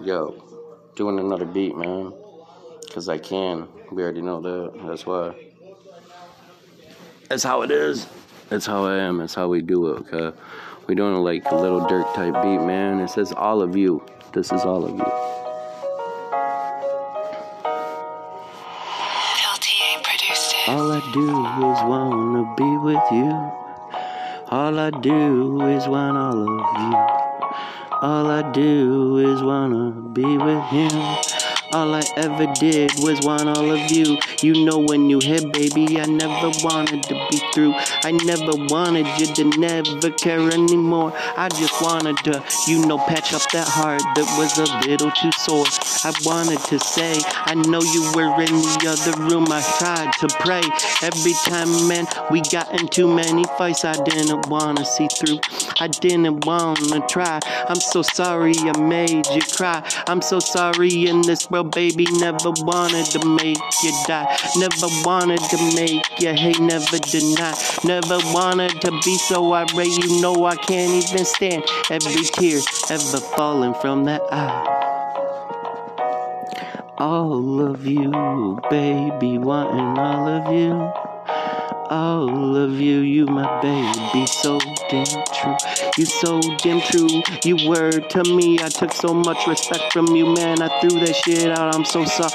Yo, doing another beat, man. Cause I can. We already know that. That's why. That's how it is. That's how I am. That's how we do it. Okay. We doing like a little Durk type beat, man. It says all of you. This is all of you. LTA produced it. All I do is wanna be with you. All I do is want all of you. All I do is wanna be with him. All I ever did was want all of you. You know when you hit, baby, I never wanted to be through. I never wanted you to never care anymore. I just wanted to, you know, patch up that heart that was a little too sore. I wanted to say, I know you were in the other room. I tried to pray every time, man. We got in too many fights. I didn't wanna see through. I didn't wanna try. I'm so sorry I made you cry. I'm so sorry in this world, baby. Never wanted to make you die. Never wanted to make you hate. Never deny. Never wanted to be so irate. You know I can't even stand every tear ever falling from that eye. All of you, baby, wanting all of you. All of you, you my baby, so damn true. You so damn true. You were to me. I took so much respect from you, man. I threw that shit out. I'm so sorry.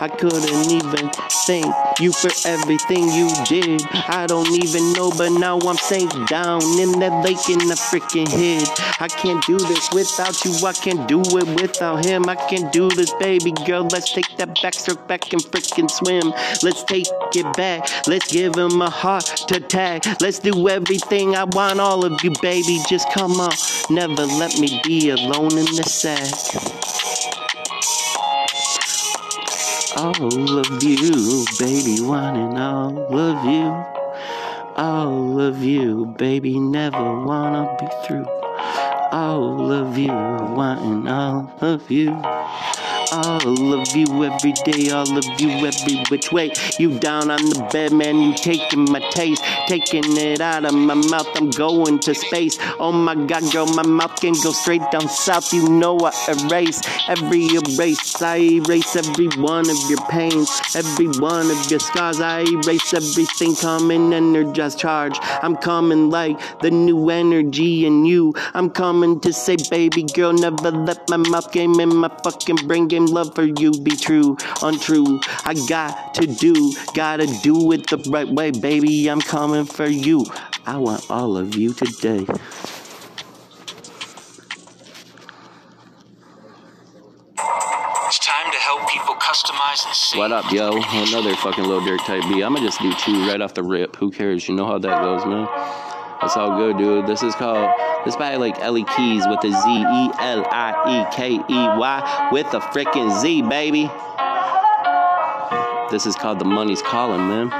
I couldn't even thank you for everything you did. I don't even know, but now I'm safe down in that lake in the freaking head. I can't do this without you. I can't do it without him. I can't do this, baby girl. Let's take that backstroke back and freaking swim. Let's take it back. Let's give him a heart attack. Let's do everything. I want all of you, baby. Just come on. Never let me be alone in the sack. All of you, baby, wanting all of you. All of you, baby, never wanna be through. All of you, wanting all of you. All of you every day, all of you every which way. You down on the bed, man, you taking my taste, taking it out of my mouth. I'm going to space. Oh my god, girl, my mouth can go straight down south. You know I erase every erase. I erase every one of your pains, every one of your scars. I erase everything coming energized charge. I'm coming like the new energy in you. I'm coming to say, baby girl, never let my mouth game in my fucking brain game. Love for you be true, untrue. I got to do, gotta do it the right way, baby. I'm coming for you. I want all of you today. It's time to help people customize and see. What up, yo? Another fucking Lil Durk type beat. I'ma just do two right off the rip. Who cares? You know how that goes, man. That's all good, dude. This is called. This by like Ellie Keys with a Z E L I E K E Y with a freaking Z, baby. This is called The Money's Calling, man.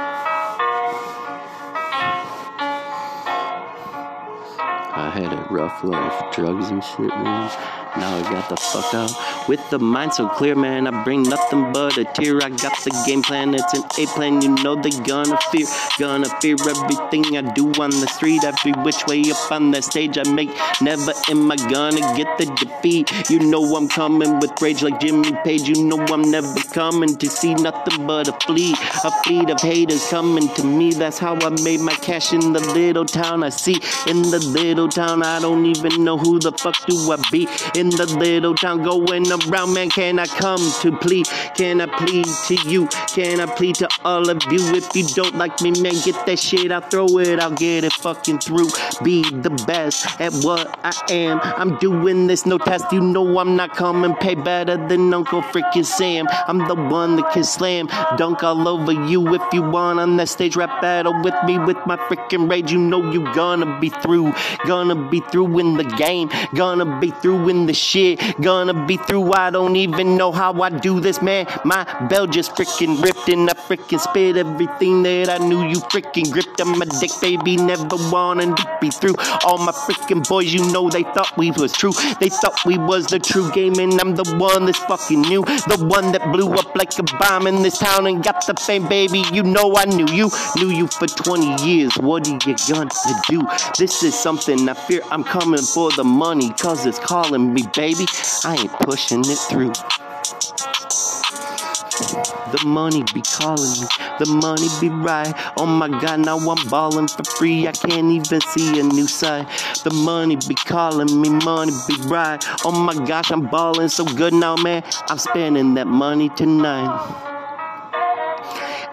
I had a rough life, drugs and shit, man. Now I got the fuck out with the mind so clear, man. I bring nothing but a tear. I got the game plan, it's an A plan. You know they gonna fear, gonna fear everything I do on the street. Every which way up on the stage I make. Never am I gonna get the defeat. You know I'm coming with rage like Jimmy Page. You know I'm never coming to see nothing but a fleet, a fleet of haters coming to me. That's how I made my cash in the little town I see. In the little town, I don't even know who the fuck do I be. In the little town going around, man, can I come to plead? Can I plead to you? Can I plead to all of you? If you don't like me, man, get that shit, I'll throw it, I'll get it fucking through. Be the best at what I am. I'm doing this, no test, you know I'm not coming. Pay better than Uncle freaking Sam. I'm the one that can slam, dunk all over you if you want on that stage. Rap battle with me with my freaking rage. You know you gonna be through, gonna be through in the game, gonna be through in the this shit gonna be through. I don't even know how I do this, man. My bell just freaking ripped and I freaking spit everything that I knew you freaking gripped on my dick, baby. Never wanted to be through. All my freaking boys, you know, they thought we was true. They thought we was the true game, and I'm the one that's fucking new. The one that blew up like a bomb in this town and got the fame, baby. You know I knew you, knew you for 20 years. What are you gonna do? This is something I fear I'm coming for the money, cause it's calling me, baby. I ain't pushing it through. The money be calling me, the money be right. Oh my god, now I'm balling for free. I can't even see a new side. The money be calling me, money be right. Oh my gosh, I'm balling so good now, man. I'm spending that money tonight.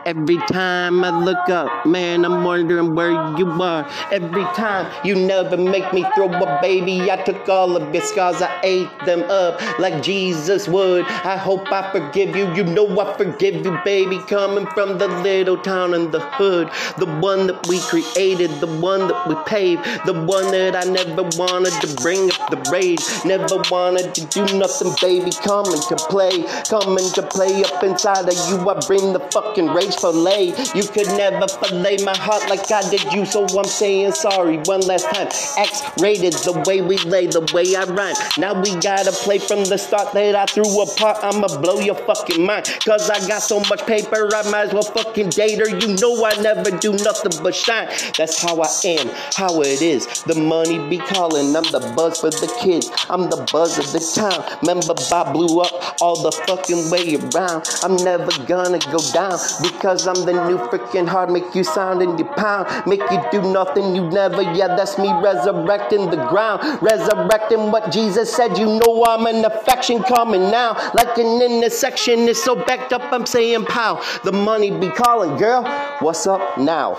Every time I look up, man, I'm wondering where you are. Every time you never make me throw a baby. I took all of your scars, I ate them up like Jesus would. I hope I forgive you. You know I forgive you, baby. Coming from the little town in the hood, the one that we created, the one that we paved, the one that I never wanted to bring up the rage. Never wanted to do nothing, baby. Coming to play, coming to play up inside of you. I bring the fucking rage fillet. You could never fillet my heart like I did you, so I'm saying sorry one last time. X rated the way we lay, the way I rhyme. Now we gotta play from the start that I threw apart. I'ma blow your fucking mind. Cause I got so much paper, I might as well fucking date her. You know I never do nothing but shine. That's how I am, how it is. The money be calling, I'm the buzz for the kids. I'm the buzz of the town. Remember, Bob blew up all the fucking way around. I'm never gonna go down because I'm the new freaking heart. Make you sound in your pound. Make you do nothing you never. Yeah, that's me resurrecting the ground. Resurrecting what Jesus said. You know I'm an affection coming now. Like an intersection. It's so backed up, I'm saying pow. The money be calling, girl. What's up now?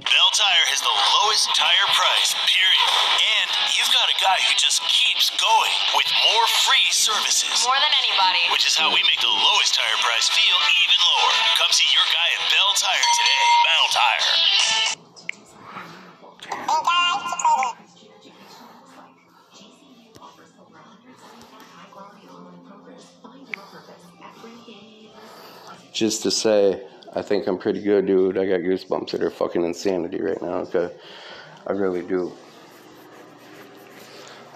Bell Tire has the lowest tire just keeps going with more free services. More than anybody. Which is how we make the lowest tire price feel even lower. Come see your guy at Bell Tire today. Bell Tire. Just to say, I think I'm pretty good, dude. I got goosebumps that are fucking insanity right now. Okay, I really do.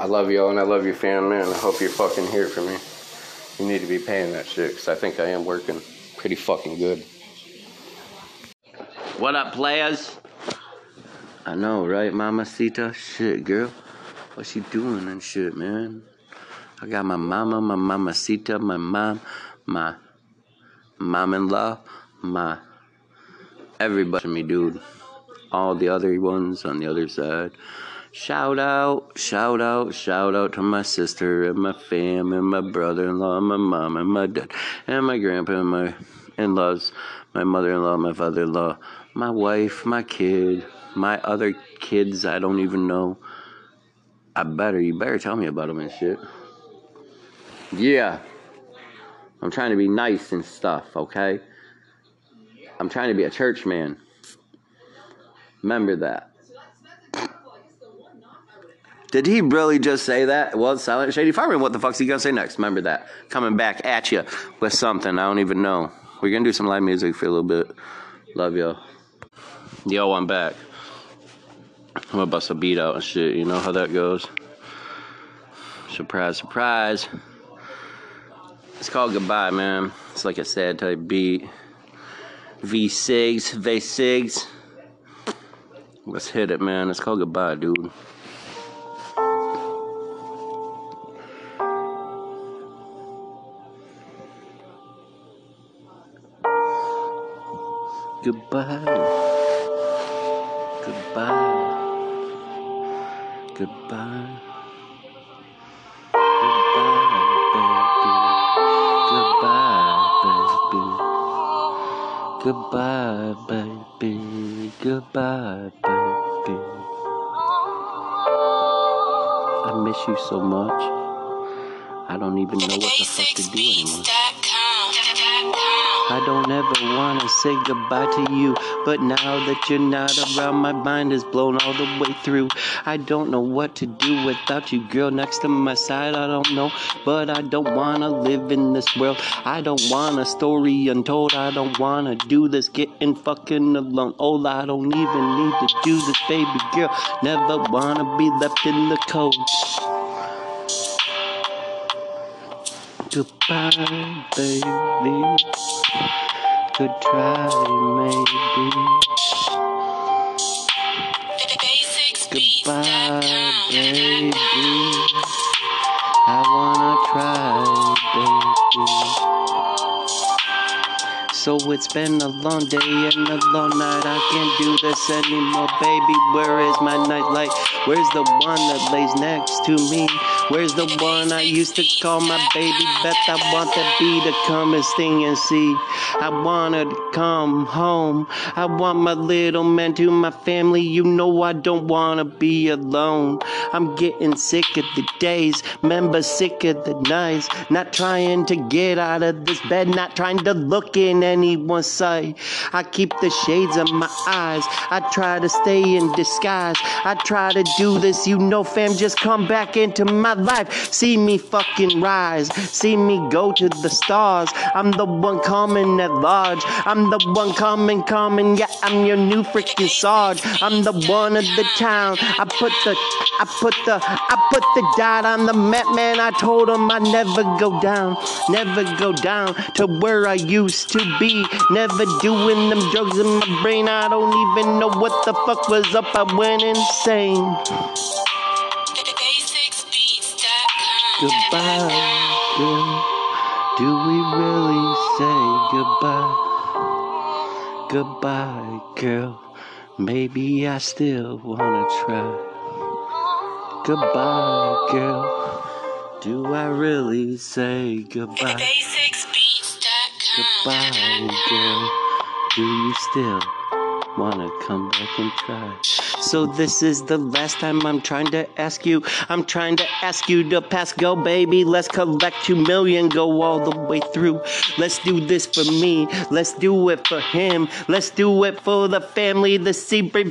I love y'all and I love your fan, man. I hope you're fucking here for me. You need to be paying that shit because I think I am working pretty fucking good. What up, players? I know, right, Mamacita? Shit, girl. What she doing and shit, man? I got my mama, my mamacita, my mom, my mom-in-law, my everybody, me, dude. All the other ones on the other side. Shout out, shout out, shout out to my sister and my fam and my brother-in-law, and my mom and my dad and my grandpa and my in-laws, my mother-in-law, my father-in-law, my wife, my kid, my other kids I don't even know. I better, you better tell me about them and shit. Yeah. I'm trying to be nice and stuff, okay? I'm trying to be a church man. Remember that. Did he really just say that? Well, Silent Shady Farmer, what the fuck's he gonna say next? Remember that. Coming back at you with something. I don't even know. We're gonna do some live music for a little bit. Love y'all. Yo, I'm back. I'm gonna bust a beat out and shit. You know how that goes. Surprise, surprise. It's called Goodbye, man. It's like a sad type beat. V6, V6. Let's hit it, man. It's called Goodbye, dude. Goodbye. Goodbye. Goodbye. Goodbye, baby. Goodbye, baby. I miss you so much. I don't even know what the fuck to do anymore. I don't ever wanna say goodbye to you. But now that you're not around, my mind is blown all the way through. I don't know what to do without you, girl, next to my side. I don't know, but I don't wanna live in this world. I don't want a story untold. I don't wanna do this getting fucking alone. Oh, I don't even need to do this, baby girl. Never wanna be left in the cold. Goodbye, baby. Good try, maybe. Goodbye, baby. I wanna try, baby. So it's been a long day and a long night. I can't do this anymore, baby. Where is my nightlight? Where's the one that lays next to me? Where's the one I used to call my baby Beth? I want to come and sting and see. I want her to come home. I want my little man to my family. You know I don't want to be alone. I'm getting sick of the days, member sick of the nights. Not trying to get out of this bed, not trying to look in anyone's sight. I keep the shades of my eyes. I try to stay in disguise. I try to do this, you know, fam. Just come back into my life. See me fucking rise. See me go to the stars. I'm the one coming at large. I'm the one coming, coming. Yeah, I'm your new freaking Sarge. I'm the one of the town. I put the, I put the, I put the dot on the map, man. I told him I'd never go down, never go down to where I used to be. Never doing them drugs in my brain. I don't even know what the fuck was up. I went insane. Goodbye, girl. Do we really say goodbye? Goodbye, girl. Maybe I still wanna try. Goodbye, girl. Do I really say goodbye? Goodbye, girl. Do you still wanna come back and try? So this is the last time I'm trying to ask you. I'm trying to ask you to pass go, baby. Let's collect two million, go all the way through. Let's do this for me. Let's do it for him. Let's do it for the family. The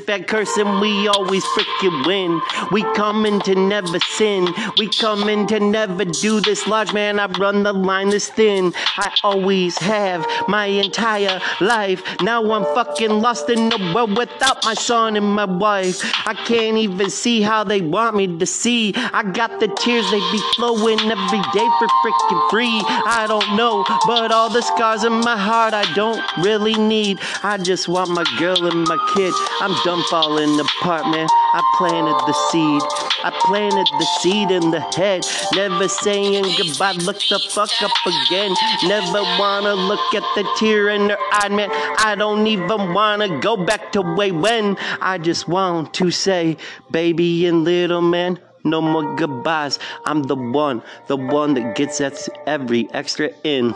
back curse and we always freaking win. We coming to never sin. We coming to never do this large man. I run the line this thin. I always have my entire life. Now I'm fucking lost in the world without my son and my wife. I can't even see how they want me to see. I got the tears, they be flowing every day for freaking free. I don't know, but all the scars in my heart I don't really need. I just want my girl and my kid. I'm done falling apart, man. I planted the seed. I planted the seed in the head. Never saying goodbye, look the fuck up again. Never wanna look at the tear in her eye, man. I don't even wanna go back to way when. I just want to say, baby and little man, no more goodbyes. I'm the one, the one that gets ex- every extra in.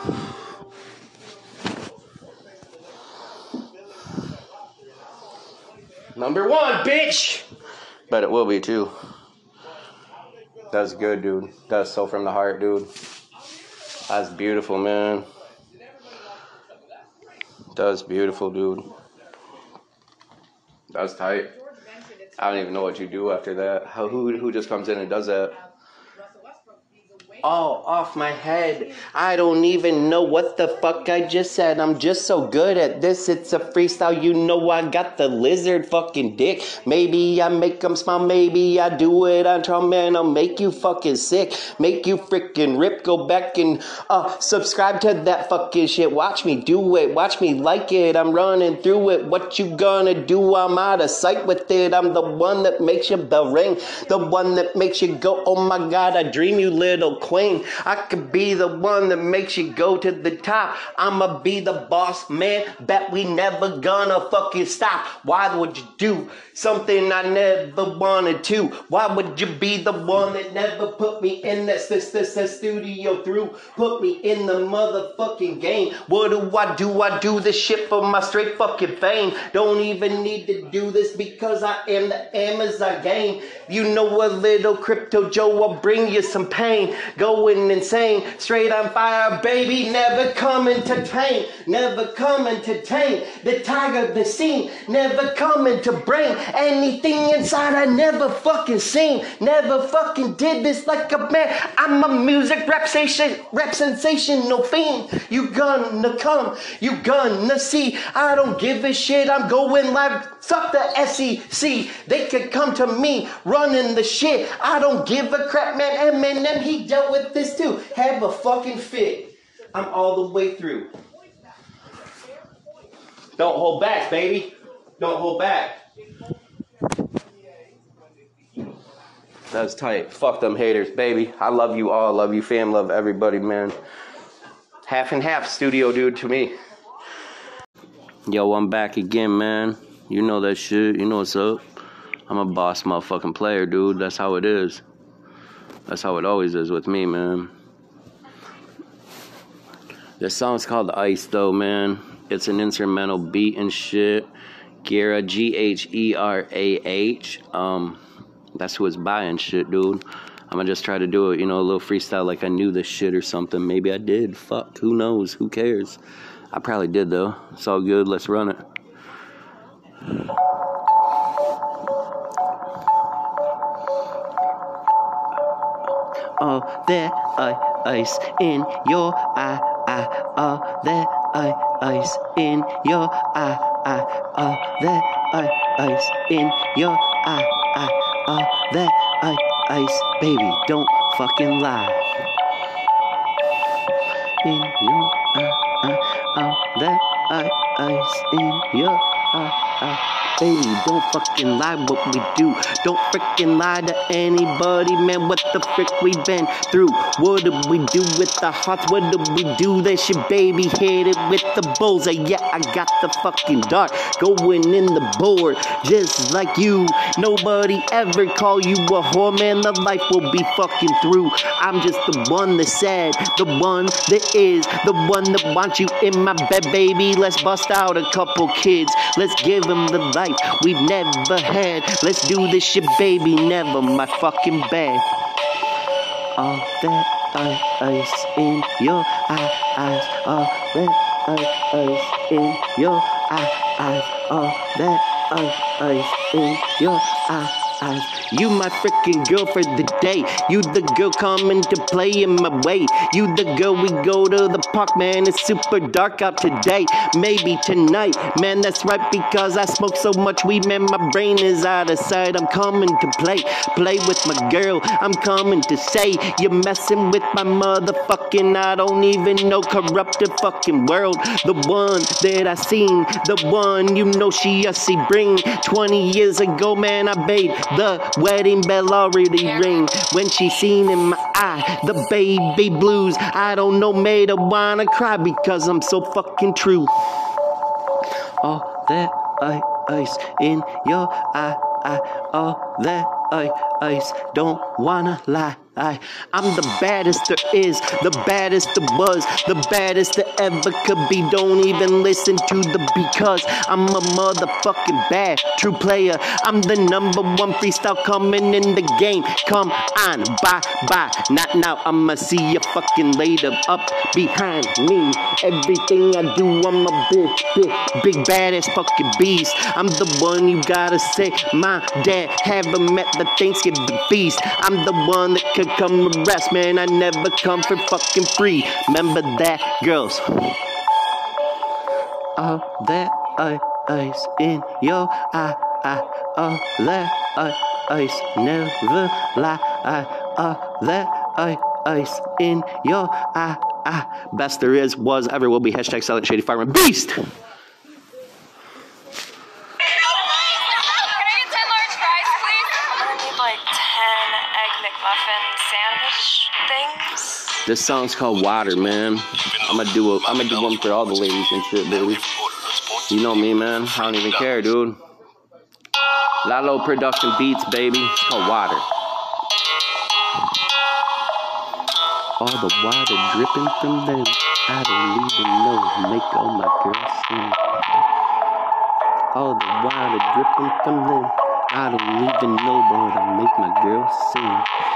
Number one, bitch! But it will be too. That's good, dude. That's so from the heart, dude. That's beautiful, man. That's beautiful, dude. That's tight. I don't even know what you do after that. How, who who just comes in and does that? Oh, off my head. I don't even know what the fuck I just said. I'm just so good at this. It's a freestyle. You know I got the lizard fucking dick. Maybe I make them smile. Maybe I do it on Trump, man. I'll make you fucking sick. Make you freaking rip. Go back and uh, subscribe to that fucking shit. Watch me do it. Watch me like it. I'm running through it. What you gonna do? I'm out of sight with it. I'm the one that makes you the ring. The one that makes you go, oh my god, I dream you little queen. I could be the one that makes you go to the top. I'ma be the boss man. Bet we never gonna fucking stop. Why would you do something I never wanted to? Why would you be the one that never put me in that, this, this, this studio through? Put me in the motherfucking game. What do I do? I do this shit for my straight fucking fame. Don't even need to do this because I am the Amazon game. You know a little crypto Joe will bring you some pain. Going insane. Straight on fire, baby, never coming to tame. Never coming to tame. The tiger, the scene, never coming to bring anything inside I never fucking seen. Never fucking did this like a man. I'm a music rap sensation, rap sensational fiend. You gonna come, you gonna see. I don't give a shit, I'm going live. Fuck the SEC. They could come to me running the shit. I don't give a crap, man. Eminem, he dealt with this too. Have a fucking fit. I'm all the way through. Don't hold back, baby. Don't hold back. That's tight. Fuck them haters, baby. I love you all. Love you, fam. Love everybody, man. Half and half studio dude to me. Yo, I'm back again, man. You know that shit. You know what's up. I'm a boss motherfucking player, dude. That's how it is. That's how it always is with me, man. This song's called Ice, though, man. It's an instrumental beat and shit. Gherah, G H E R A H. Um, that's who it's by and shit, dude. I'm gonna just try to do it, you know, a little freestyle like I knew this shit or something. Maybe I did. Fuck, who knows? Who cares? I probably did, though. It's all good. Let's run it. All I ice in your eye, eye, there I ice in your eye, eye, there I ice in your eye, eye, there I ice, baby, don't fucking lie. In your eye, eye, there I ice in your eye, eye. Baby, don't fucking lie what we do. Don't freaking lie to anybody, man. What the frick we been through? What do we do with the hearts? What do we do? That shit, baby, hit it with the bullseye. Yeah, I got the fucking dart going in the board, just like you. Nobody ever call you a whore, man. The life will be fucking through. I'm just the one that said, the one that is, the one that wants you in my bed, baby. Let's bust out a couple kids. Let's give them the life we've never had. Let's do this shit, baby. Never my fucking bed. All that ice in your eyes, all that ice in your eyes, all that ice in your eyes. You my freaking girl for the day. You the girl coming to play in my way. You the girl we go to the park, man. It's super dark out today. Maybe tonight, man. That's right because I smoke so much weed, man. My brain is out of sight. I'm coming to play, play with my girl. I'm coming to say you're messing with my motherfucking. I don't even know corrupted fucking world. The one that I seen, the one you know she a see bring. 20 years ago, man, I made the wedding bell already ring when she seen in my eye the baby blues. I don't know, made her wanna cry because I'm so fucking true. All that ice in your eye, all that ice, don't wanna lie. I, I'm the baddest there is, the baddest there was, the baddest that ever could be. Don't even listen to the because I'm a motherfucking bad true player. I'm the number one freestyle coming in the game. Come on, bye bye. Not now, I'ma see you fucking later up behind me. Everything I do, I'm a big, big, big badass fucking beast. I'm the one you gotta say. My dad haven't met the Thanksgiving feast. I'm the one that could come arrest, man. I never come for fucking free. Remember that, girls. All that ice in your eye, all that ice never lie. All that ice in your eye. Best there is, was, ever will be. Hashtag silent shady fireman beast. This song's called Water, man. I'm gonna do a, I'm gonna do one for all the ladies and shit, baby. You know me, man. I don't even care, dude. Lalo Production Beats, baby. It's called Water. All the water dripping from them. I don't even know. Make all my girls sing. All the water dripping from them. I don't even know, but I make my girls sing.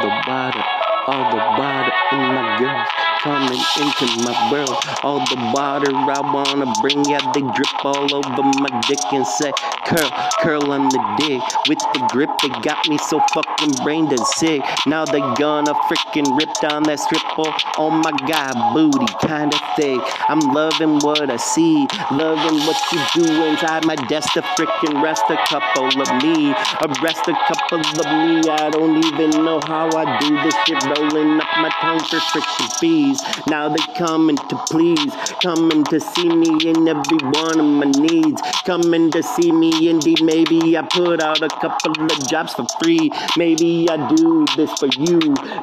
The water, all the water in my girls coming into my world. All the water I wanna bring, yeah, they drip all over my dick and say, curl, curl on the dick. With the grip, they got me so fucking brain dead sick. Now they gonna freaking rip down that strip oh, oh my god, booty kinda thick. I'm loving what I see, loving what you do inside my desk to freaking rest a couple of me. Arrest a couple of me, I don't even know how I do this shit, rolling up my tongue for freaking Now they coming to please, coming to see me in every one of my needs, coming to see me indeed. Maybe I put out a couple of jobs for free. Maybe I do this for you,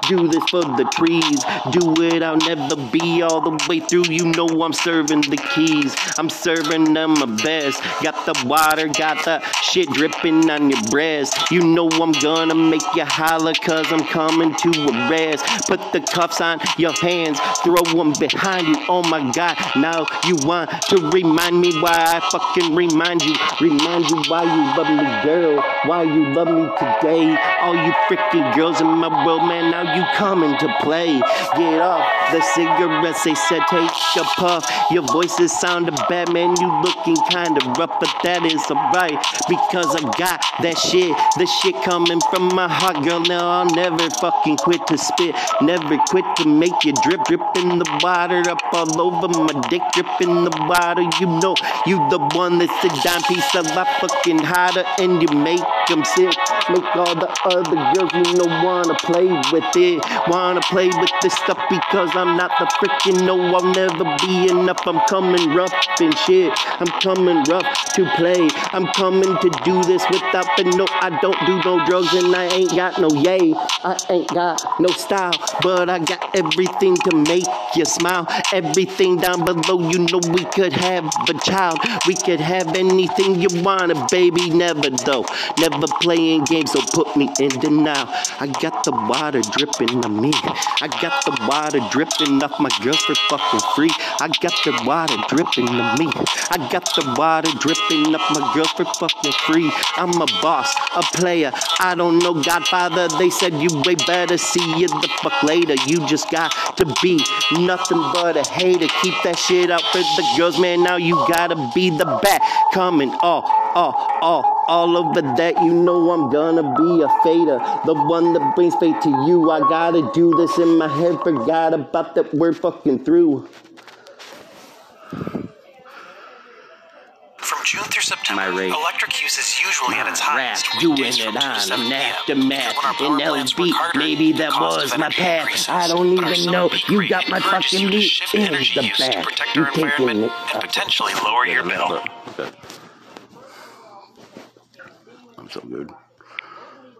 do this for the trees. Do it, I'll never be all the way through. You know I'm serving the keys, I'm serving them my best. Got the water, got the shit dripping on your breast. You know I'm gonna make you holler, cause I'm coming to arrest. Put the cuffs on your hands, throw them behind you. Oh my god, now you want to remind me why I fucking remind you. Remind you why you love me, girl. Why you love me today. All you freaking girls in my world, man, now you coming to play. Get off the cigarettes, they said take a puff. Your voices sounded bad, man, you looking kinda rough, but that is alright. Because I got that shit, the shit coming from my heart, girl. Now I'll never fucking quit to spit, never quit to make you drip, drip in the water, up all over my dick, dripping the water. You know, you the one that's a dime piece a lot fucking hotter, and you make them sick. Make all the other girls, you know, wanna play with it, wanna play with this stuff because I'm not the freaking no, I'll never be enough. I'm coming rough and shit. I'm coming rough to play. I'm coming to do this without the no. I don't do no drugs and I ain't got no yay. I ain't got no style, but I got everything to make you smile. Everything down below, you know we could have a child. We could have anything you wanna, baby. Never though, never playing games, so put me in denial. I got the water dripping on me. I got the water dripping off my for fucking free. I got the water dripping on me. I got the water dripping off my for fucking free. I'm a boss, a player. I don't know Godfather. They said you way better see you the fuck later. You just got to be nothing but a hater. Keep that shit out for the girls, man. Now you gotta be the bat coming all, all, all, all over that. You know I'm gonna be a fader, the one that brings fate to you. I gotta do this in my head. Forgot about that. We're fucking through. June through September, My rate. electric use is usually at its highest. doing it from 2 to on 7 an aftermath in LB. Maybe that was my path. I don't even know you got my fucking meat in the back. You taking it? and potentially lower your bill. I'm so good.